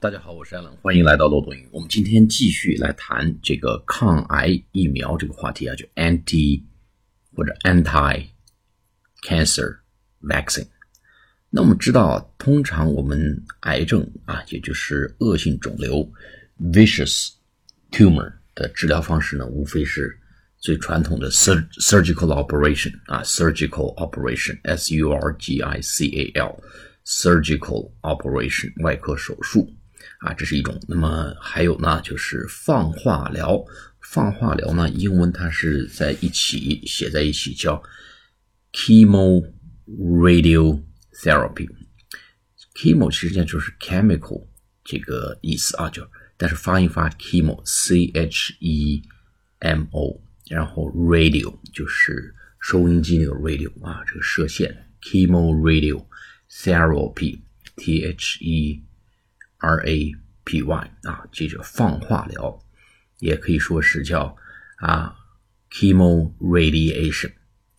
大家好，我是艾伦，欢迎来到漏斗英语。我们今天继续来谈这个抗癌疫苗这个话题啊，就 anti 或者 anti cancer vaccine。那我们知道，通常我们癌症啊，也就是恶性肿瘤 vicious tumor 的治疗方式呢，无非是最传统的 surgical operation 啊，surgical operation，s u r g i c a l，surgical operation 外科手术。啊，这是一种。那么还有呢，就是放化疗。放化疗呢，英文它是在一起写在一起，叫 chemo radiotherapy。chemo 实际上就是 chemical 这个意思啊，就但是发音发 chemo，c h e m o，然后 radio 就是收音机那个 radio 啊，这个射线 chemo radiotherapy，t h e。R A P Y 啊，这叫放化疗，也可以说是叫啊 chemo radiation，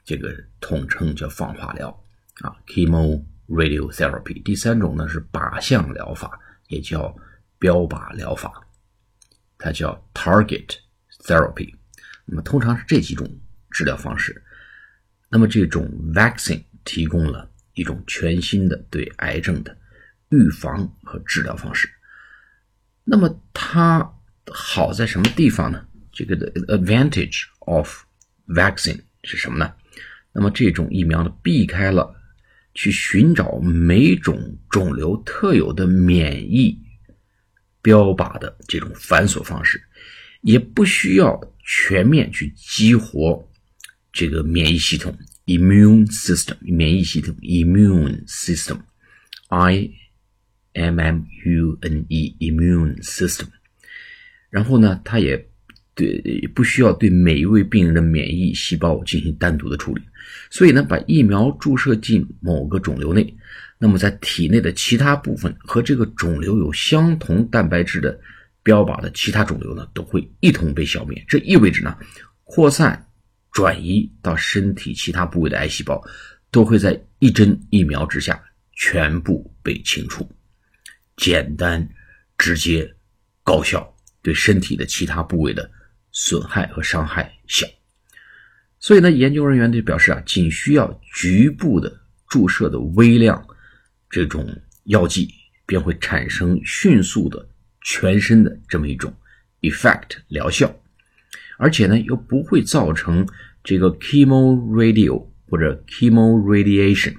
这个统称叫放化疗啊 chemo radiotherapy。第三种呢是靶向疗法，也叫标靶疗法，它叫 target therapy。那么通常是这几种治疗方式。那么这种 vaccine 提供了一种全新的对癌症的。预防和治疗方式，那么它好在什么地方呢？这个的 advantage of vaccine 是什么呢？那么这种疫苗呢，避开了去寻找每种肿瘤特有的免疫标靶的这种繁琐方式，也不需要全面去激活这个免疫系统 immune system 免疫系统 immune system），i M M U N E immune system，然后呢，它也对不需要对每一位病人的免疫细胞进行单独的处理，所以呢，把疫苗注射进某个肿瘤内，那么在体内的其他部分和这个肿瘤有相同蛋白质的标靶的其他肿瘤呢，都会一同被消灭。这意味着呢，扩散转移到身体其他部位的癌细胞，都会在一针疫苗之下全部被清除。简单、直接、高效，对身体的其他部位的损害和伤害小。所以呢，研究人员就表示啊，仅需要局部的注射的微量这种药剂，便会产生迅速的全身的这么一种 effect 疗效，而且呢，又不会造成这个 chemo radio 或者 chemo radiation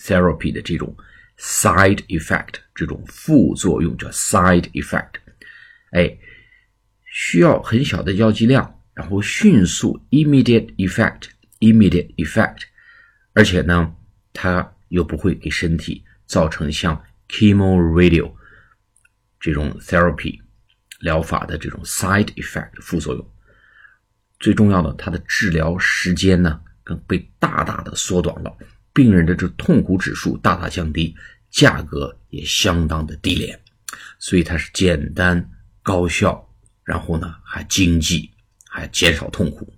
therapy 的这种。Side effect 这种副作用叫 side effect，哎，需要很小的药剂量，然后迅速 immediate effect，immediate effect，而且呢，它又不会给身体造成像 chemo radio 这种 therapy 疗法的这种 side effect 副作用。最重要的，它的治疗时间呢，更被大大的缩短了。病人的这痛苦指数大大降低，价格也相当的低廉，所以它是简单高效，然后呢还经济，还减少痛苦，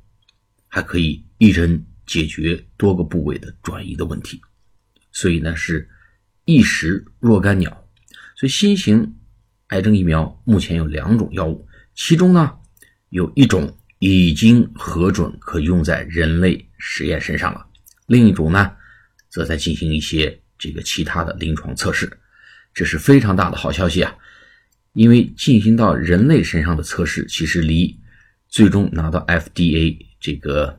还可以一针解决多个部位的转移的问题，所以呢是一石若干鸟。所以新型癌症疫苗目前有两种药物，其中呢有一种已经核准可用在人类实验身上了，另一种呢。则在进行一些这个其他的临床测试，这是非常大的好消息啊！因为进行到人类身上的测试，其实离最终拿到 FDA 这个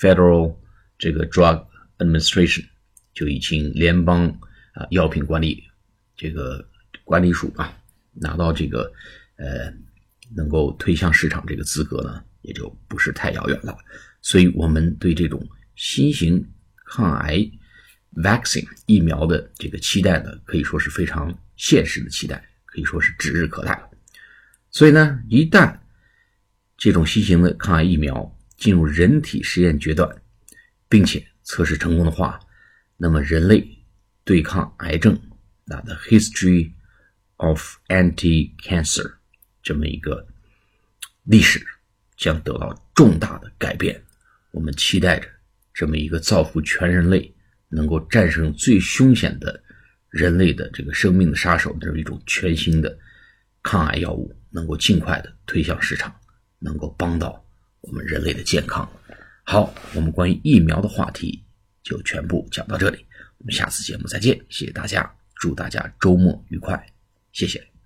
Federal 这个 Drug Administration 就已经联邦啊药品管理这个管理署啊拿到这个呃能够推向市场这个资格呢，也就不是太遥远了。所以我们对这种新型抗癌。Vaccine 疫苗的这个期待呢，可以说是非常现实的期待，可以说是指日可待了。所以呢，一旦这种新型的抗癌疫苗进入人体实验阶段，并且测试成功的话，那么人类对抗癌症那的 history of anti-cancer 这么一个历史将得到重大的改变。我们期待着这么一个造福全人类。能够战胜最凶险的人类的这个生命的杀手，这是一种全新的抗癌药物能够尽快的推向市场，能够帮到我们人类的健康。好，我们关于疫苗的话题就全部讲到这里，我们下次节目再见，谢谢大家，祝大家周末愉快，谢谢。